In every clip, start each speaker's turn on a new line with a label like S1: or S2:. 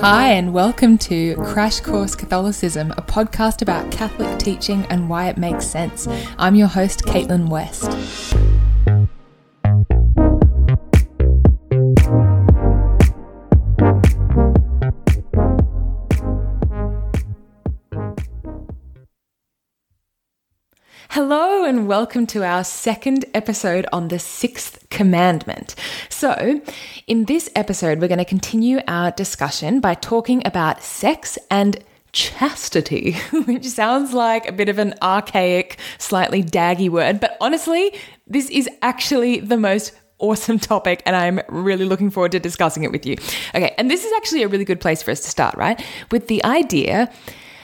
S1: Hi, and welcome to Crash Course Catholicism, a podcast about Catholic teaching and why it makes sense. I'm your host, Caitlin West. And welcome to our second episode on the sixth commandment. So, in this episode, we're going to continue our discussion by talking about sex and chastity, which sounds like a bit of an archaic, slightly daggy word, but honestly, this is actually the most awesome topic and I'm really looking forward to discussing it with you. Okay, and this is actually a really good place for us to start, right? With the idea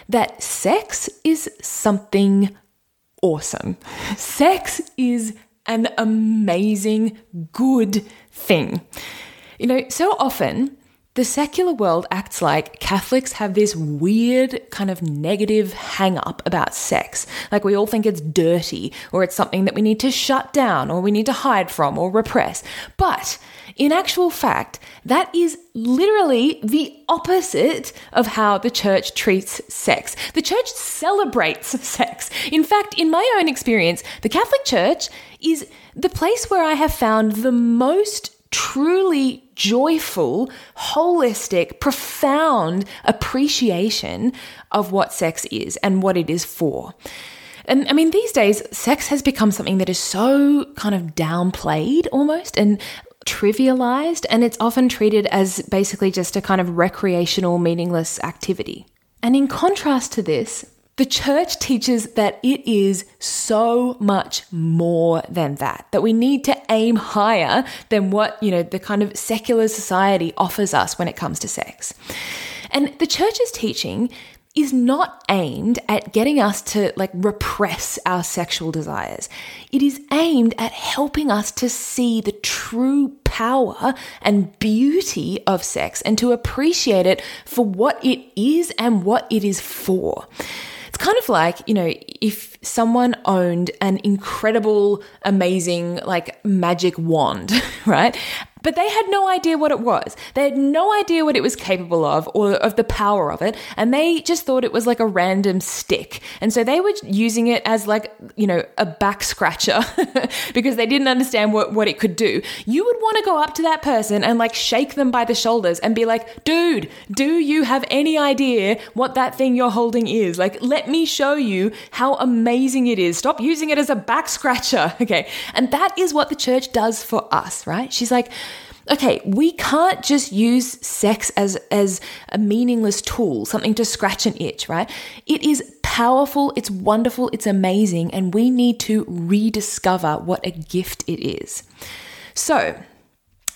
S1: that sex is something awesome. Sex is an amazing, good thing. You know, so often the secular world acts like Catholics have this weird kind of negative hang up about sex. Like we all think it's dirty or it's something that we need to shut down or we need to hide from or repress. But in actual fact, that is literally the opposite of how the church treats sex. The church celebrates sex. In fact, in my own experience, the Catholic Church is the place where I have found the most truly joyful, holistic, profound appreciation of what sex is and what it is for. And I mean, these days, sex has become something that is so kind of downplayed almost and trivialized, and it's often treated as basically just a kind of recreational, meaningless activity. And in contrast to this, the church teaches that it is so much more than that, that we need to aim higher than what, you know, the kind of secular society offers us when it comes to sex. And the church's teaching is not aimed at getting us to like repress our sexual desires. It is aimed at helping us to see the true power and beauty of sex and to appreciate it for what it is and what it is for kind of like, you know, if someone owned an incredible, amazing, like magic wand, right? But they had no idea what it was. They had no idea what it was capable of or of the power of it. And they just thought it was like a random stick. And so they were using it as like, you know, a back scratcher because they didn't understand what, what it could do. You would want to go up to that person and like shake them by the shoulders and be like, dude, do you have any idea what that thing you're holding is? Like, let me show you how amazing it is. Stop using it as a back scratcher. Okay. And that is what the church does for us, right? She's like, okay, we can't just use sex as, as a meaningless tool, something to scratch an itch, right? It is powerful, it's wonderful, it's amazing, and we need to rediscover what a gift it is. So,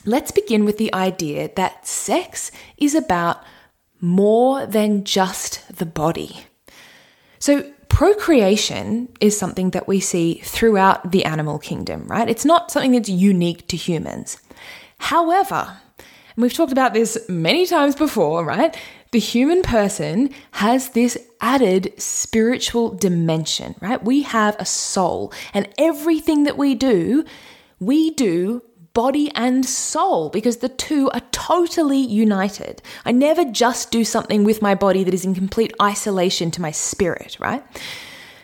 S1: let's begin with the idea that sex is about more than just the body. So, procreation is something that we see throughout the animal kingdom, right? It's not something that's unique to humans. However, and we've talked about this many times before, right? The human person has this added spiritual dimension, right? We have a soul, and everything that we do, we do body and soul because the two are totally united. I never just do something with my body that is in complete isolation to my spirit, right?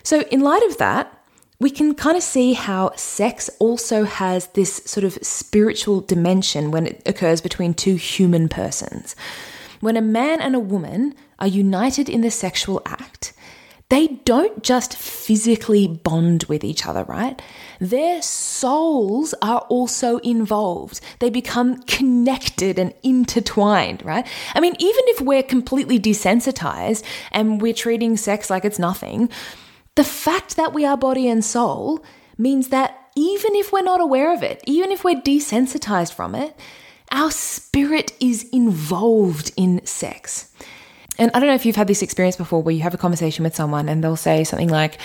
S1: So, in light of that, we can kind of see how sex also has this sort of spiritual dimension when it occurs between two human persons. When a man and a woman are united in the sexual act, they don't just physically bond with each other, right? Their souls are also involved. They become connected and intertwined, right? I mean, even if we're completely desensitized and we're treating sex like it's nothing, the fact that we are body and soul means that even if we're not aware of it, even if we're desensitized from it, our spirit is involved in sex. And I don't know if you've had this experience before where you have a conversation with someone and they'll say something like,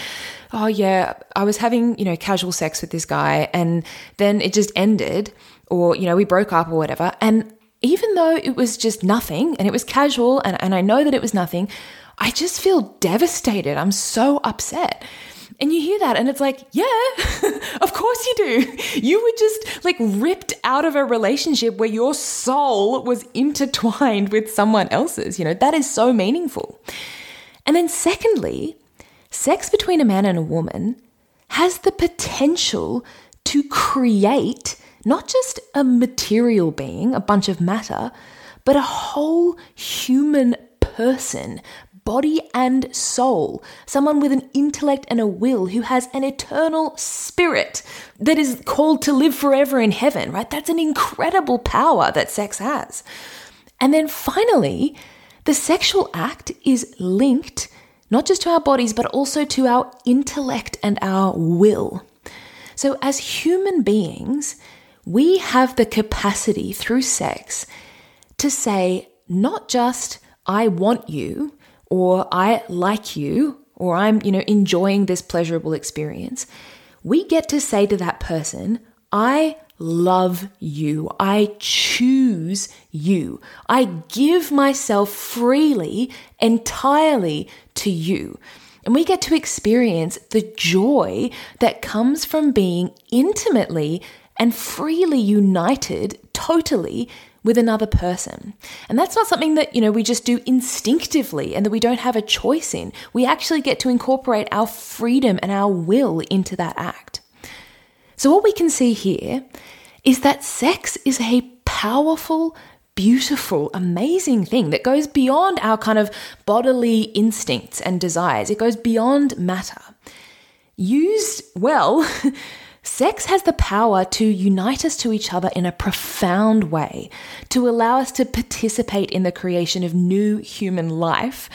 S1: Oh, yeah, I was having, you know, casual sex with this guy and then it just ended, or, you know, we broke up or whatever. And even though it was just nothing and it was casual and, and I know that it was nothing, I just feel devastated. I'm so upset. And you hear that and it's like, yeah, of course you do. You were just like ripped out of a relationship where your soul was intertwined with someone else's. You know, that is so meaningful. And then, secondly, sex between a man and a woman has the potential to create not just a material being, a bunch of matter, but a whole human person, body and soul, someone with an intellect and a will who has an eternal spirit that is called to live forever in heaven, right? That's an incredible power that sex has. And then finally, the sexual act is linked not just to our bodies, but also to our intellect and our will. So, as human beings, we have the capacity through sex to say, not just, I want you, or I like you, or I'm, you know, enjoying this pleasurable experience. We get to say to that person, I love you. I choose you. I give myself freely, entirely to you. And we get to experience the joy that comes from being intimately and freely united, totally, with another person. And that's not something that, you know, we just do instinctively and that we don't have a choice in. We actually get to incorporate our freedom and our will into that act. So, what we can see here is that sex is a powerful, beautiful, amazing thing that goes beyond our kind of bodily instincts and desires, it goes beyond matter. Used well, Sex has the power to unite us to each other in a profound way, to allow us to participate in the creation of new human life,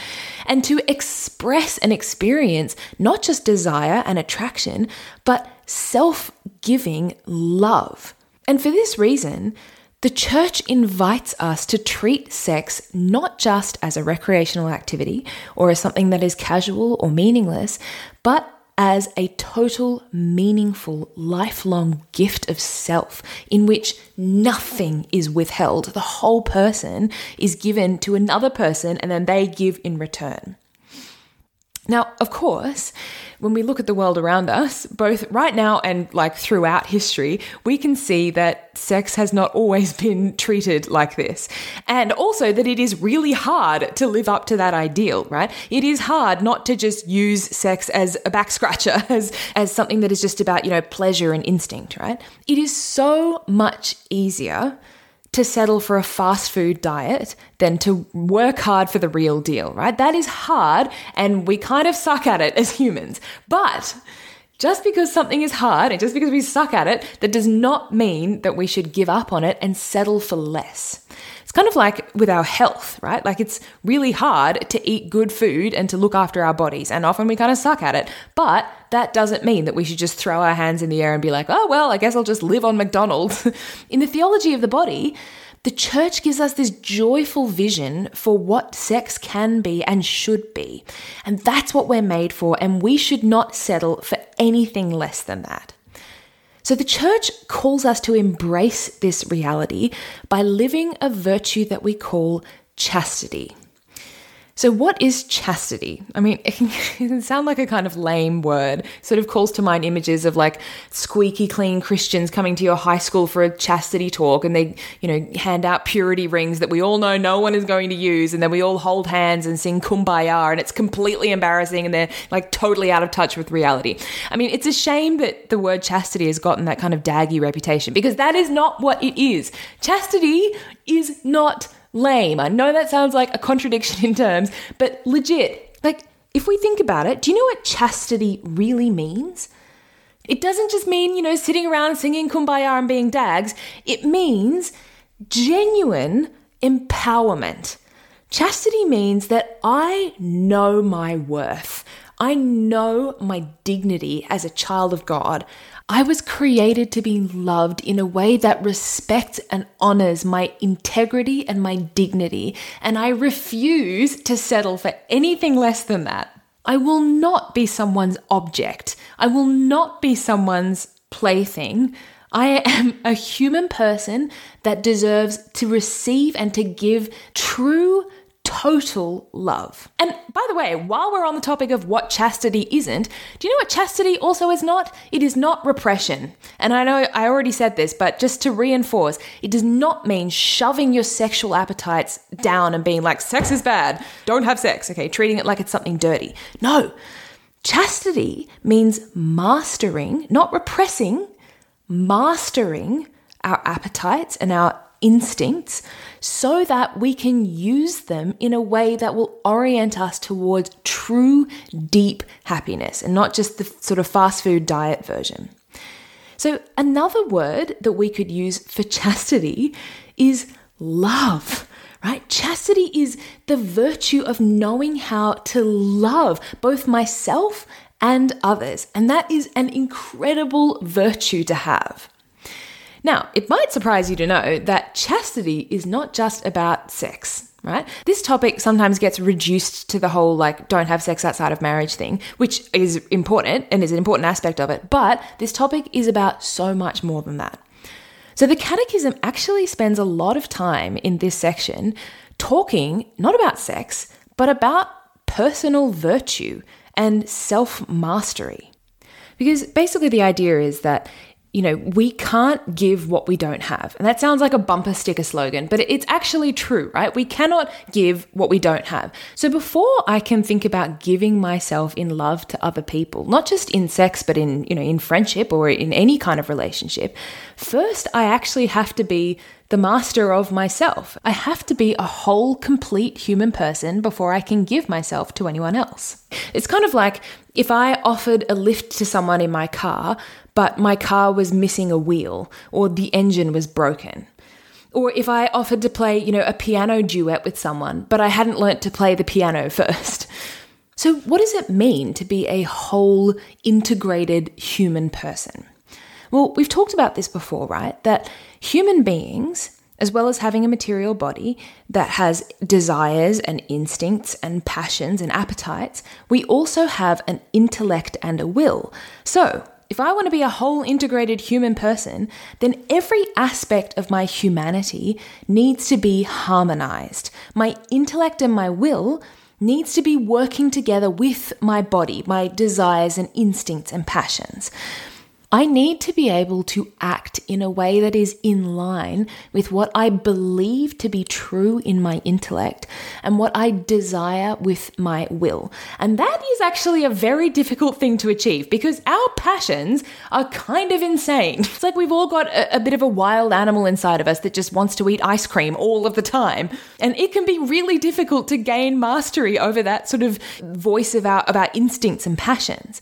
S1: and to express and experience not just desire and attraction, but self giving love. And for this reason, the church invites us to treat sex not just as a recreational activity or as something that is casual or meaningless, but as a total, meaningful, lifelong gift of self in which nothing is withheld. The whole person is given to another person and then they give in return. Now, of course, when we look at the world around us, both right now and like throughout history, we can see that sex has not always been treated like this. And also that it is really hard to live up to that ideal, right? It is hard not to just use sex as a back scratcher, as, as something that is just about, you know, pleasure and instinct, right? It is so much easier to settle for a fast food diet than to work hard for the real deal, right? That is hard and we kind of suck at it as humans. But just because something is hard and just because we suck at it, that does not mean that we should give up on it and settle for less. It's kind of like with our health, right? Like it's really hard to eat good food and to look after our bodies, and often we kind of suck at it. But that doesn't mean that we should just throw our hands in the air and be like, oh, well, I guess I'll just live on McDonald's. in the theology of the body, the church gives us this joyful vision for what sex can be and should be. And that's what we're made for, and we should not settle for anything less than that. So the church calls us to embrace this reality by living a virtue that we call chastity. So, what is chastity? I mean, it can, sound like a kind of lame word. Sort of calls to mind images of like squeaky clean Christians coming to your high school for a chastity talk and they, you know, hand out purity rings that we all know no one is going to use. And then we all hold hands and sing kumbaya and it's completely embarrassing and they're like totally out of touch with reality. I mean, it's a shame that the word chastity has gotten that kind of daggy reputation because that is not what it is. Chastity is not lame. I know that sounds like a contradiction in terms, but legit, like if we think about it, do you know what chastity really means? It doesn't just mean, you know, sitting around singing kumbaya and being dags. It means genuine empowerment. Chastity means that I know my worth. I know my dignity as a child of God. I was created to be loved in a way that respects and honors my integrity and my dignity, and I refuse to settle for anything less than that. I will not be someone's object. I will not be someone's plaything. I am a human person that deserves to receive and to give true total love. And by the way, while we're on the topic of what chastity isn't, do you know what chastity also is not? It is not repression. And I know I already said this, but just to reinforce, it does not mean shoving your sexual appetites down and being like, sex is bad, don't have sex, okay, treating it like it's something dirty. No. Chastity means mastering, not repressing, mastering our appetites and our instincts so that we can use them in a way that will orient us towards true, deep happiness and not just the sort of fast food diet version. So, another word that we could use for chastity is love. Right? Chastity is the virtue of knowing how to love both myself and others. And that is an incredible virtue to have. Now, it might surprise you to know that chastity is not just about sex, right? This topic sometimes gets reduced to the whole like don't have sex outside of marriage thing, which is important and is an important aspect of it, but this topic is about so much more than that. So the catechism actually spends a lot of time in this section talking not about sex, but about personal virtue and self mastery. Because basically, the idea is that you know, we can't give what we don't have. And that sounds like a bumper sticker slogan, but it's actually true, right? We cannot give what we don't have. So before I can think about giving myself in love to other people, not just in sex, but in, you know, in friendship or in any kind of relationship, first I actually have to be the master of myself. I have to be a whole, complete human person before I can give myself to anyone else. It's kind of like if I offered a lift to someone in my car, but my car was missing a wheel or the engine was broken. Or if I offered to play, you know, a piano duet with someone, but I hadn't learnt to play the piano first. So, what does it mean to be a whole, integrated human person? Well, we've talked about this before, right? That human beings, as well as having a material body that has desires and instincts and passions and appetites, we also have an intellect and a will. So, if I want to be a whole integrated human person, then every aspect of my humanity needs to be harmonized. My intellect and my will needs to be working together with my body, my desires and instincts and passions. I need to be able to act in a way that is in line with what I believe to be true in my intellect and what I desire with my will. And that is actually a very difficult thing to achieve because our passions are kind of insane. It's like we've all got a, a bit of a wild animal inside of us that just wants to eat ice cream all of the time. And it can be really difficult to gain mastery over that sort of voice of our, of our instincts and passions.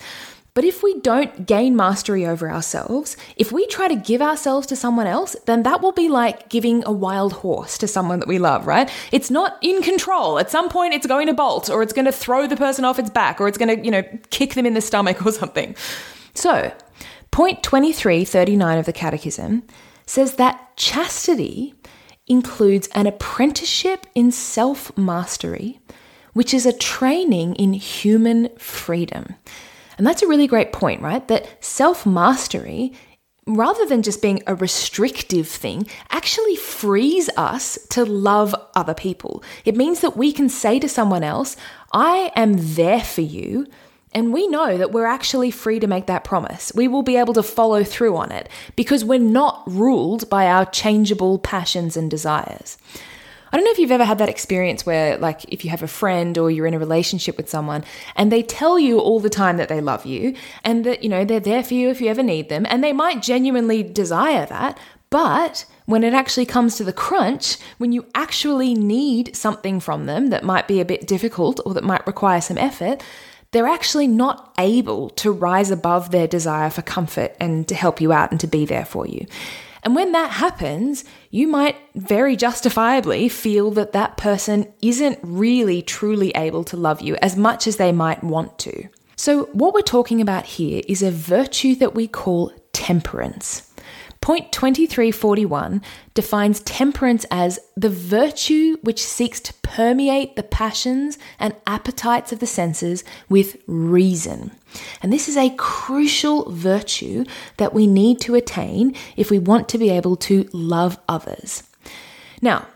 S1: But if we don't gain mastery over ourselves, if we try to give ourselves to someone else, then that will be like giving a wild horse to someone that we love, right? It's not in control. At some point, it's going to bolt or it's going to throw the person off its back or it's going to, you know, kick them in the stomach or something. So, point 2339 of the Catechism says that chastity includes an apprenticeship in self mastery, which is a training in human freedom. And that's a really great point, right? That self mastery, rather than just being a restrictive thing, actually frees us to love other people. It means that we can say to someone else, I am there for you. And we know that we're actually free to make that promise. We will be able to follow through on it because we're not ruled by our changeable passions and desires. I don't know if you've ever had that experience where, like, if you have a friend or you're in a relationship with someone and they tell you all the time that they love you and that, you know, they're there for you if you ever need them, and they might genuinely desire that, but when it actually comes to the crunch, when you actually need something from them that might be a bit difficult or that might require some effort, they're actually not able to rise above their desire for comfort and to help you out and to be there for you. And when that happens, you might very justifiably feel that that person isn't really truly able to love you as much as they might want to. So, what we're talking about here is a virtue that we call temperance. Point 2341 defines temperance as the virtue which seeks to permeate the passions and appetites of the senses with reason. And this is a crucial virtue that we need to attain if we want to be able to love others. Now,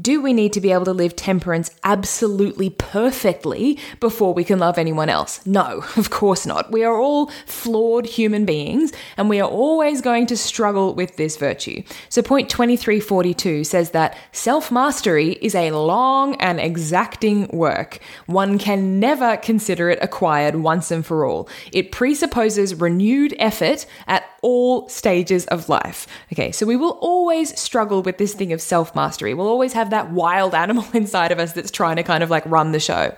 S1: Do we need to be able to live temperance absolutely perfectly before we can love anyone else? No, of course not. We are all flawed human beings and we are always going to struggle with this virtue. So, point 2342 says that self mastery is a long and exacting work. One can never consider it acquired once and for all. It presupposes renewed effort at all stages of life. Okay, so we will always struggle with this thing of self mastery. We'll always have that wild animal inside of us that's trying to kind of like run the show.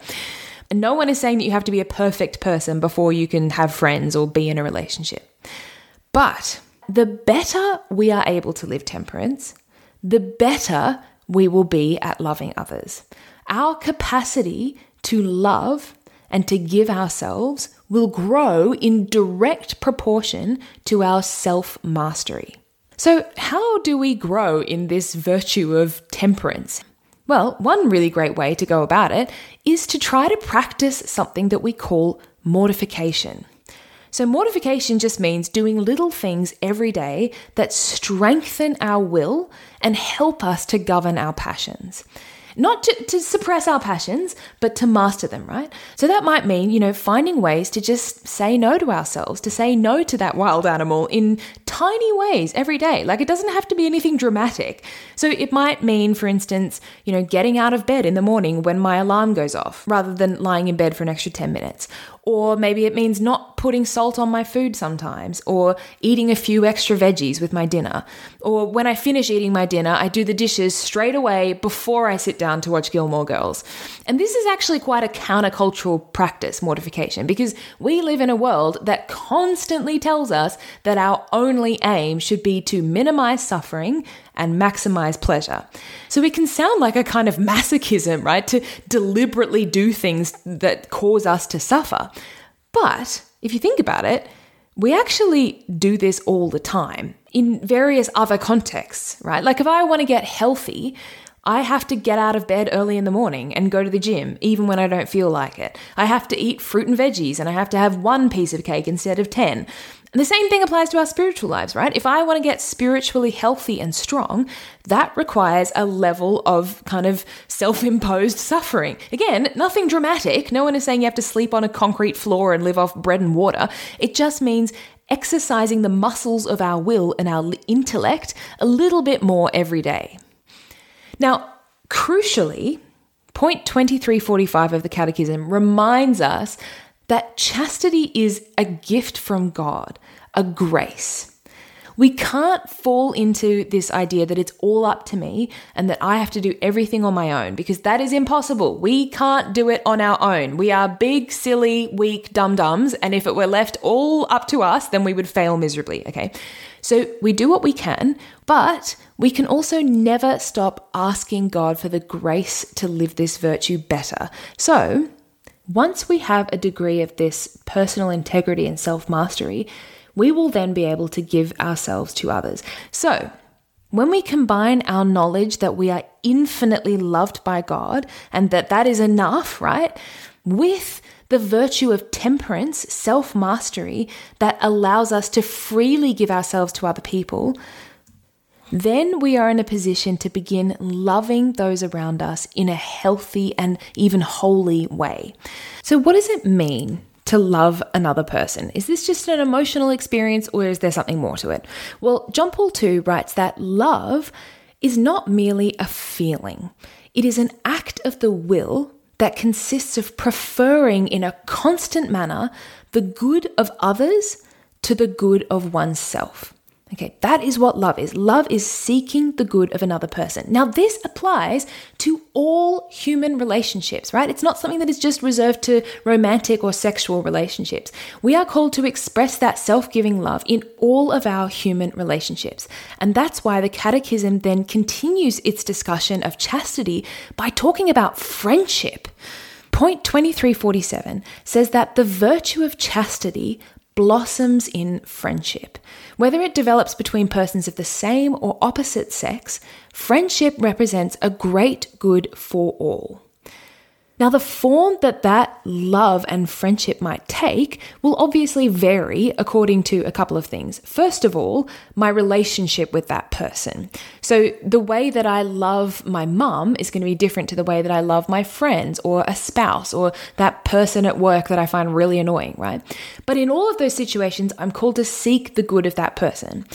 S1: And no one is saying that you have to be a perfect person before you can have friends or be in a relationship. But the better we are able to live temperance, the better we will be at loving others. Our capacity to love and to give ourselves will grow in direct proportion to our self mastery. So, how do we grow in this virtue of temperance? Well, one really great way to go about it is to try to practice something that we call mortification. So, mortification just means doing little things every day that strengthen our will and help us to govern our passions not to, to suppress our passions, but to master them, right? So that might mean, you know, finding ways to just say no to ourselves, to say no to that wild animal in tiny ways every day. Like it doesn't have to be anything dramatic. So it might mean, for instance, you know, getting out of bed in the morning when my alarm goes off rather than lying in bed for an extra 10 minutes. Or maybe it means not putting salt on my food sometimes, or eating a few extra veggies with my dinner. Or when I finish eating my dinner, I do the dishes straight away before I sit down to watch Gilmore Girls. And this is actually quite a countercultural practice, mortification, because we live in a world that constantly tells us that our only aim should be to minimize suffering and maximize pleasure. So it can sound like a kind of masochism, right? To deliberately do things that cause us to suffer. But if you think about it, we actually do this all the time in various other contexts, right? Like if I want to get healthy, I have to get out of bed early in the morning and go to the gym, even when I don't feel like it. I have to eat fruit and veggies, and I have to have one piece of cake instead of 10. And the same thing applies to our spiritual lives, right? If I want to get spiritually healthy and strong, that requires a level of kind of self imposed suffering. Again, nothing dramatic. No one is saying you have to sleep on a concrete floor and live off bread and water. It just means exercising the muscles of our will and our intellect a little bit more every day. Now, crucially, point 2345 of the Catechism reminds us that chastity is a gift from God, a grace. We can't fall into this idea that it's all up to me and that I have to do everything on my own because that is impossible. We can't do it on our own. We are big, silly, weak dum dums. And if it were left all up to us, then we would fail miserably. Okay. So we do what we can, but we can also never stop asking God for the grace to live this virtue better. So once we have a degree of this personal integrity and self mastery, we will then be able to give ourselves to others. So, when we combine our knowledge that we are infinitely loved by God and that that is enough, right, with the virtue of temperance, self mastery, that allows us to freely give ourselves to other people, then we are in a position to begin loving those around us in a healthy and even holy way. So, what does it mean to love another person? Is this just an emotional experience or is there something more to it? Well, John Paul II writes that love is not merely a feeling, it is an act of the will that consists of preferring in a constant manner the good of others to the good of oneself. Okay, that is what love is. Love is seeking the good of another person. Now, this applies to all human relationships, right? It's not something that is just reserved to romantic or sexual relationships. We are called to express that self giving love in all of our human relationships. And that's why the Catechism then continues its discussion of chastity by talking about friendship. Point 2347 says that the virtue of chastity blossoms in friendship. Whether it develops between persons of the same or opposite sex, friendship represents a great good for all. Now, the form that that love and friendship might take will obviously vary according to a couple of things. First of all, my relationship with that person. So, the way that I love my mum is going to be different to the way that I love my friends or a spouse or that person at work that I find really annoying, right? But in all of those situations, I'm called to seek the good of that person.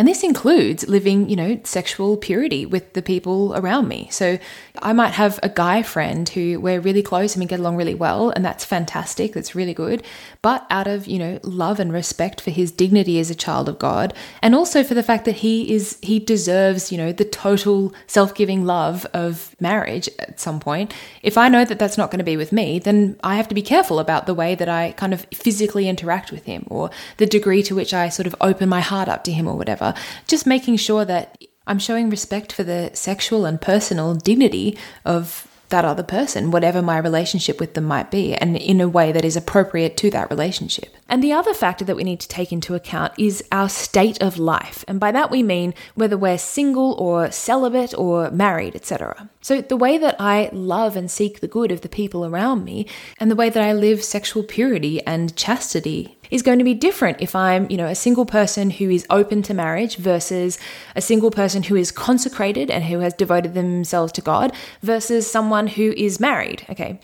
S1: And this includes living, you know, sexual purity with the people around me. So I might have a guy friend who we're really close and we get along really well, and that's fantastic. That's really good. But out of, you know, love and respect for his dignity as a child of God, and also for the fact that he is, he deserves, you know, the total self giving love of marriage at some point. If I know that that's not going to be with me, then I have to be careful about the way that I kind of physically interact with him or the degree to which I sort of open my heart up to him or whatever just making sure that I'm showing respect for the sexual and personal dignity of that other person, whatever my relationship with them might be, and in a way that is appropriate to that relationship. And the other factor that we need to take into account is our state of life. And by that we mean whether we're single or celibate or married, etc. So the way that I love and seek the good of the people around me, and the way that I live sexual purity and chastity is going to be different if I'm, you know, a single person who is open to marriage versus a single person who is consecrated and who has devoted themselves to God versus someone who is married. Okay.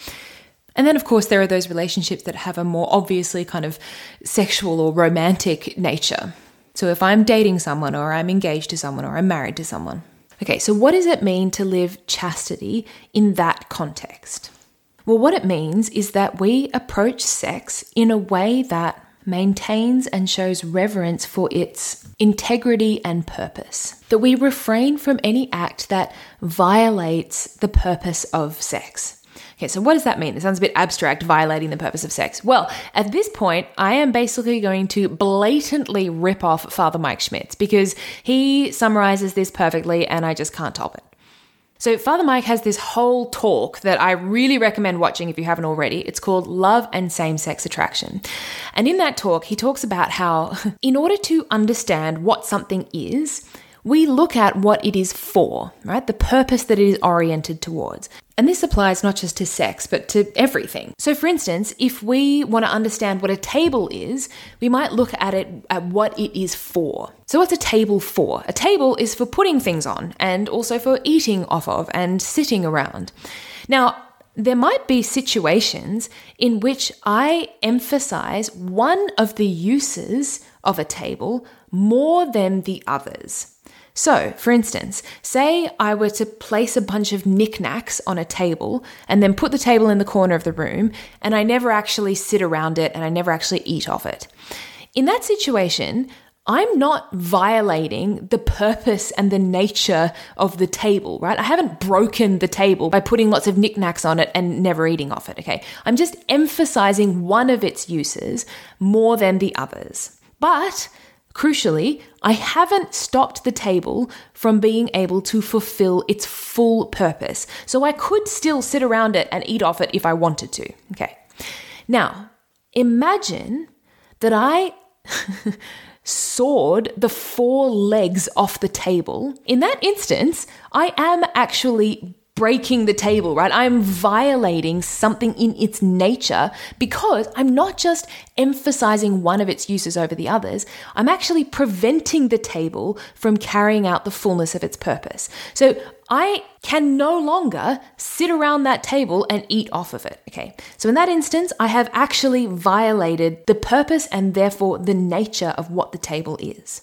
S1: And then, of course, there are those relationships that have a more obviously kind of sexual or romantic nature. So if I'm dating someone or I'm engaged to someone or I'm married to someone. Okay, so what does it mean to live chastity in that context? Well, what it means is that we approach sex in a way that maintains and shows reverence for its integrity and purpose. That we refrain from any act that violates the purpose of sex. Okay, so what does that mean? It sounds a bit abstract, violating the purpose of sex. Well, at this point, I am basically going to blatantly rip off Father Mike Schmitz because he summarizes this perfectly and I just can't top it. So, Father Mike has this whole talk that I really recommend watching if you haven't already. It's called Love and Same Sex Attraction. And in that talk, he talks about how, in order to understand what something is, we look at what it is for, right? The purpose that it is oriented towards. And this applies not just to sex, but to everything. So, for instance, if we want to understand what a table is, we might look at it at what it is for. So, what's a table for? A table is for putting things on and also for eating off of and sitting around. Now, there might be situations in which I emphasize one of the uses of a table more than the others. So, for instance, say I were to place a bunch of knickknacks on a table and then put the table in the corner of the room, and I never actually sit around it and I never actually eat off it. In that situation, I'm not violating the purpose and the nature of the table, right? I haven't broken the table by putting lots of knickknacks on it and never eating off it, okay? I'm just emphasizing one of its uses more than the others. But Crucially, I haven't stopped the table from being able to fulfill its full purpose. So I could still sit around it and eat off it if I wanted to. Okay. Now, imagine that I sawed the four legs off the table. In that instance, I am actually breaking the table, right? I'm violating something in its nature because I'm not just emphasizing one of its uses over the others, I'm actually preventing the table from carrying out the fullness of its purpose. So I can no longer sit around that table and eat off of it. Okay. So in that instance, I have actually violated the purpose and therefore the nature of what the table is.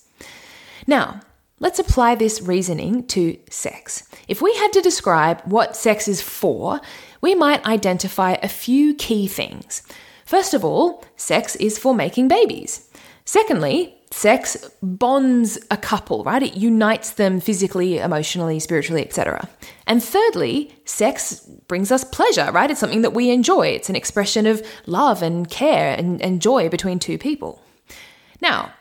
S1: Now, Let's apply this reasoning to sex. If we had to describe what sex is for, we might identify a few key things. First of all, sex is for making babies. Secondly, sex bonds a couple, right? It unites them physically, emotionally, spiritually, etc. And thirdly, sex brings us pleasure, right? It's something that we enjoy. It's an expression of love and care and, and joy between two people. Now,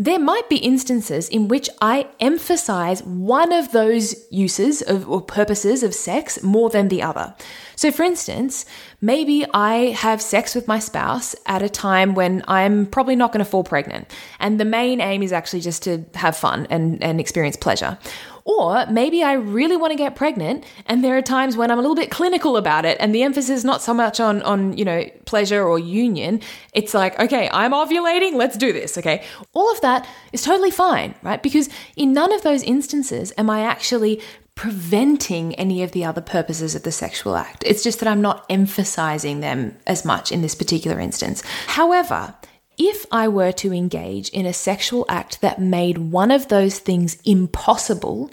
S1: there might be instances in which I emphasize one of those uses of, or purposes of sex more than the other. So, for instance, maybe I have sex with my spouse at a time when I'm probably not going to fall pregnant, and the main aim is actually just to have fun and, and experience pleasure. Or maybe I really want to get pregnant and there are times when I'm a little bit clinical about it and the emphasis is not so much on on, you know, pleasure or union. It's like, okay, I'm ovulating, let's do this, okay? All of that is totally fine, right? Because in none of those instances am I actually preventing any of the other purposes of the sexual act. It's just that I'm not emphasizing them as much in this particular instance. However, if I were to engage in a sexual act that made one of those things impossible,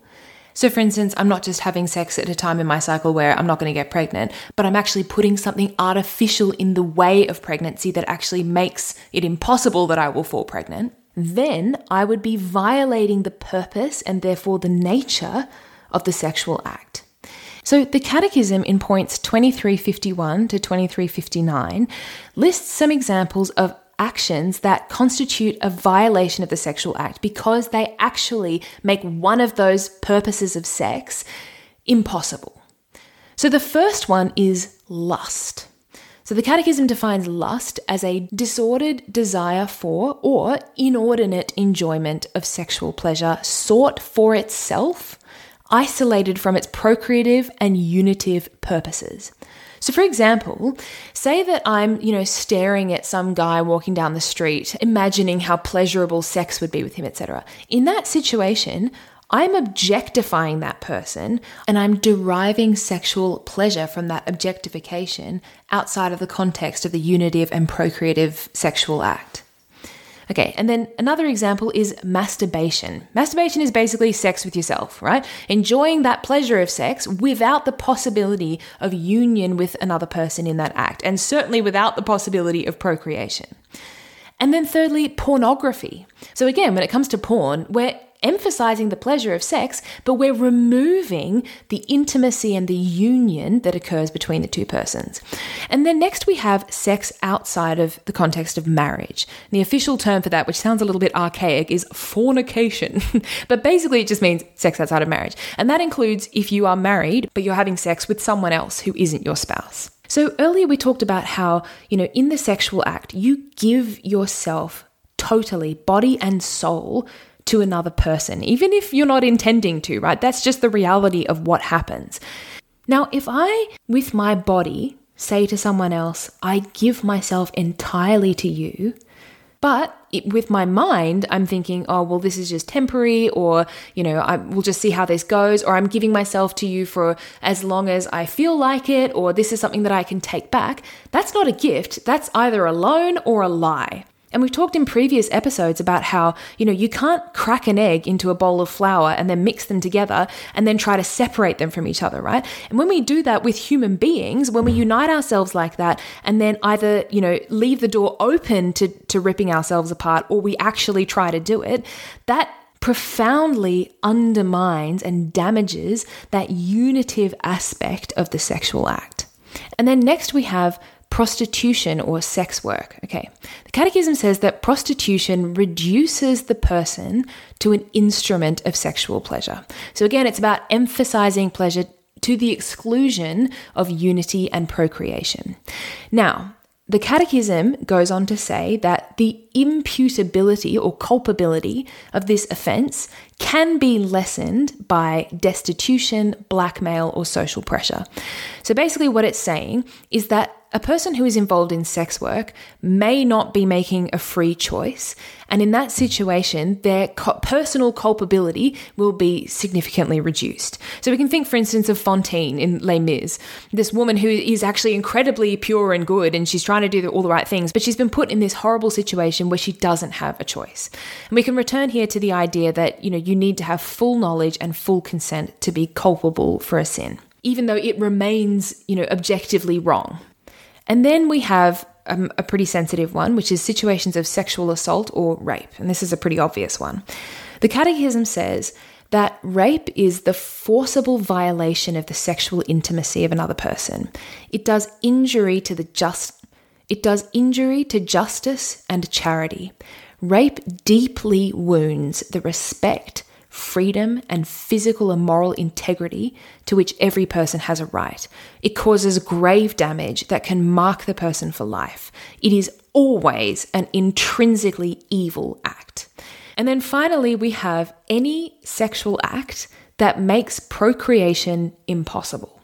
S1: so, for instance, I'm not just having sex at a time in my cycle where I'm not going to get pregnant, but I'm actually putting something artificial in the way of pregnancy that actually makes it impossible that I will fall pregnant, then I would be violating the purpose and therefore the nature of the sexual act. So, the Catechism in points 2351 to 2359 lists some examples of actions that constitute a violation of the sexual act because they actually make one of those purposes of sex impossible. So, the first one is lust. So, the Catechism defines lust as a disordered desire for or inordinate enjoyment of sexual pleasure sought for itself isolated from its procreative and unitive purposes. So for example, say that I'm, you know, staring at some guy walking down the street, imagining how pleasurable sex would be with him, etc. In that situation, I'm objectifying that person and I'm deriving sexual pleasure from that objectification outside of the context of the unitive and procreative sexual act. Okay, and then another example is masturbation. Masturbation is basically sex with yourself, right? Enjoying that pleasure of sex without the possibility of union with another person in that act, and certainly without the possibility of procreation. And then thirdly, pornography. So again, when it comes to porn, we're emphasizing the pleasure of sex, but we're removing the intimacy and the union that occurs between the two persons. And then next we have sex outside of the context of marriage. And the official term for that, which sounds a little bit archaic, is fornication. but basically it just means sex outside of marriage. And that includes if you are married, but you're having sex with someone else who isn't your spouse. So earlier we talked about how, you know, in the sexual act, you give yourself totally, body and soul, to another person, even if you're not intending to, right? That's just the reality of what happens. Now, if I, with my body, say to someone else, I give myself entirely to you, but it, with my mind, I'm thinking, oh, well, this is just temporary, or, you know, I, we'll just see how this goes, or I'm giving myself to you for as long as I feel like it, or this is something that I can take back. That's not a gift. That's either a loan or a lie. And we've talked in previous episodes about how, you know, you can't crack an egg into a bowl of flour and then mix them together and then try to separate them from each other, right? And when we do that with human beings, when we unite ourselves like that and then either, you know, leave the door open to, to ripping ourselves apart or we actually try to do it, that profoundly undermines and damages that unitive aspect of the sexual act. And then next we have prostitution or sex work. Okay. The Catechism says that prostitution reduces the person to an instrument of sexual pleasure. So again, it's about emphasizing pleasure to the exclusion of unity and procreation. Now, the Catechism goes on to say that the imputability or culpability of this offence can be lessened by destitution, blackmail, or social pressure. So basically, what it's saying is that a person who is involved in sex work may not be making a free choice, and in that situation, their co- personal culpability will be significantly reduced. So we can think, for instance, of Fantine in Les Mis, this woman who is actually incredibly pure and good, and she's trying to do all the right things, but she's been put in this horrible situation where she doesn't have a choice. And we can return here to the idea that you know you need to have full knowledge and full consent to be culpable for a sin even though it remains, you know, objectively wrong. And then we have um, a pretty sensitive one, which is situations of sexual assault or rape. And this is a pretty obvious one. The Catechism says that rape is the forcible violation of the sexual intimacy of another person. It does injury to the just it does injury to justice and charity. Rape deeply wounds the respect freedom, and physical and moral integrity to which every person has a right. It causes grave damage that can mark the person for life. It is always an intrinsically evil act. And then finally, we have any sexual act that makes procreation impossible.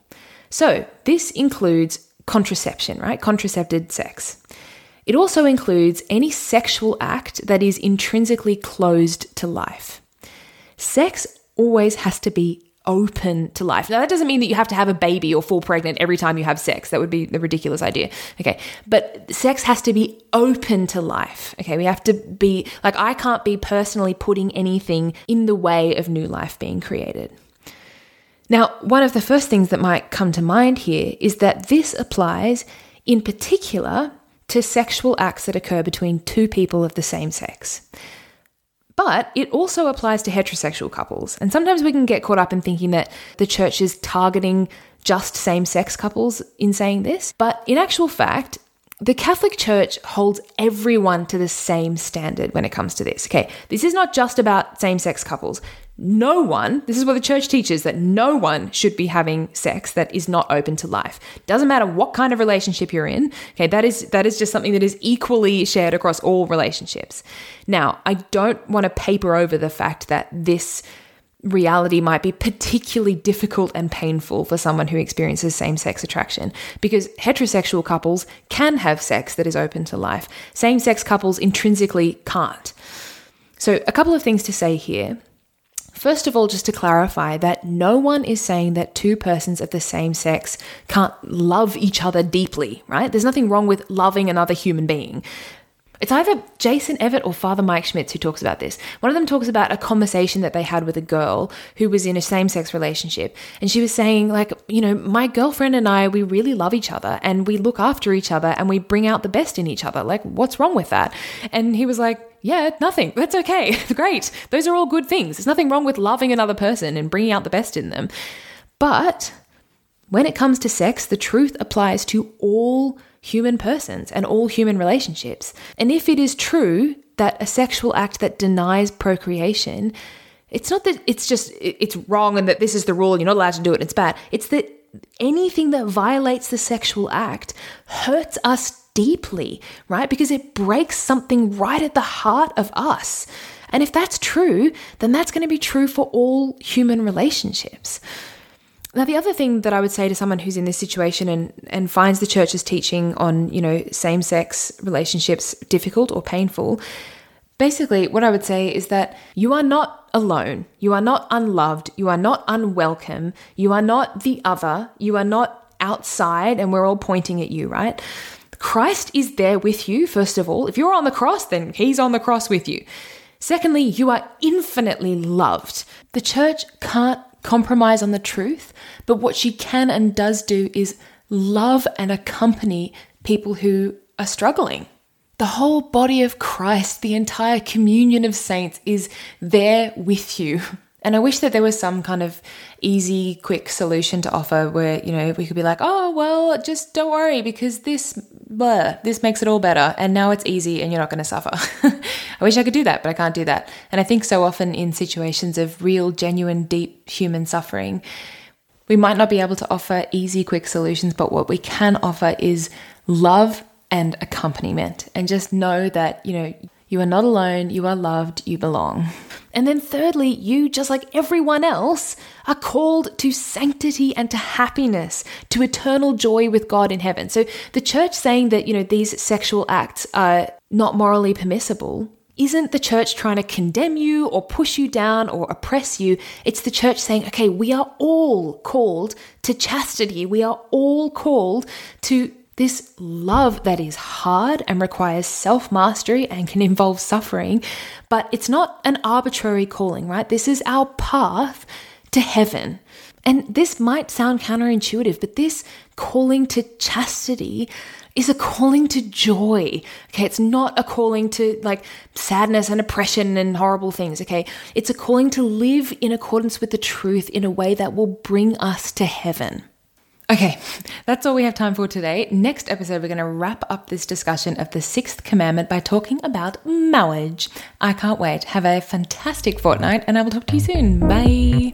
S1: So, this includes contraception, right? Contracepted sex. It also includes any sexual act that is intrinsically closed to life. Sex always has to be open to life. Now, that doesn't mean that you have to have a baby or fall pregnant every time you have sex. That would be a ridiculous idea. Okay. But sex has to be open to life. Okay. We have to be like, I can't be personally putting anything in the way of new life being created. Now, one of the first things that might come to mind here is that this applies in particular to sexual acts that occur between two people of the same sex. But it also applies to heterosexual couples. And sometimes we can get caught up in thinking that the church is targeting just same sex couples in saying this. But in actual fact, the Catholic Church holds everyone to the same standard when it comes to this. Okay, this is not just about same sex couples no one, this is what the church teaches, that no one should be having sex that is not open to life. Doesn't matter what kind of relationship you're in. Okay, that is that is just something that is equally shared across all relationships. Now, I don't want to paper over the fact that this reality might be particularly difficult and painful for someone who experiences same sex attraction because heterosexual couples can have sex that is open to life. Same sex couples intrinsically can't. So, a couple of things to say here. First of all, just to clarify that no one is saying that two persons of the same sex can't love each other deeply, right? There's nothing wrong with loving another human being. It's either Jason Evert or Father Mike Schmitz who talks about this. One of them talks about a conversation that they had with a girl who was in a same sex relationship. And she was saying, like, you know, my girlfriend and I, we really love each other and we look after each other and we bring out the best in each other. Like, what's wrong with that? And he was like, yeah, nothing. That's okay. Great. Those are all good things. There's nothing wrong with loving another person and bringing out the best in them. But when it comes to sex, the truth applies to all human persons and all human relationships. And if it is true that a sexual act that denies procreation, it's not that it's just it's wrong and that this is the rule, you're not allowed to do it, and it's bad. It's that anything that violates the sexual act hurts us deeply, right? Because it breaks something right at the heart of us. And if that's true, then that's going to be true for all human relationships. Now, the other thing that I would say to someone who's in this situation and, and finds the church's teaching on, you know, same sex relationships difficult or painful, basically what I would say is that you are not alone. You are not unloved. You are not unwelcome. You are not the other. You are not outside and we're all pointing at you, right? Christ is there with you, first of all. If you're on the cross, then he's on the cross with you. Secondly, you are infinitely loved. The church can't compromise on the truth, but what she can and does do is love and accompany people who are struggling. The whole body of Christ, the entire communion of saints is there with you. And I wish that there was some kind of easy, quick solution to offer where, you know, we could be like, oh, well, just don't worry because this, blah, this makes it all better. And now it's easy and you're not going to suffer. I wish I could do that, but I can't do that. And I think so often in situations of real, genuine, deep human suffering, we might not be able to offer easy, quick solutions, but what we can offer is love and accompaniment. And just know that, you know, you are not alone, you are loved, you belong. And then, thirdly, you, just like everyone else, are called to sanctity and to happiness, to eternal joy with God in heaven. So, the church saying that, you know, these sexual acts are not morally permissible isn't the church trying to condemn you or push you down or oppress you. It's the church saying, okay, we are all called to chastity. We are all called to this love that is hard and requires self mastery and can involve suffering, but it's not an arbitrary calling, right? This is our path to heaven. And this might sound counterintuitive, but this calling to chastity is a calling to joy. Okay, it's not a calling to like sadness and oppression and horrible things. Okay, it's a calling to live in accordance with the truth in a way that will bring us to heaven. Okay, that's all we have time for today. Next episode, we're going to wrap up this discussion of the sixth commandment by talking about marriage. I can't wait. Have a fantastic fortnight, and I will talk to you soon. Bye.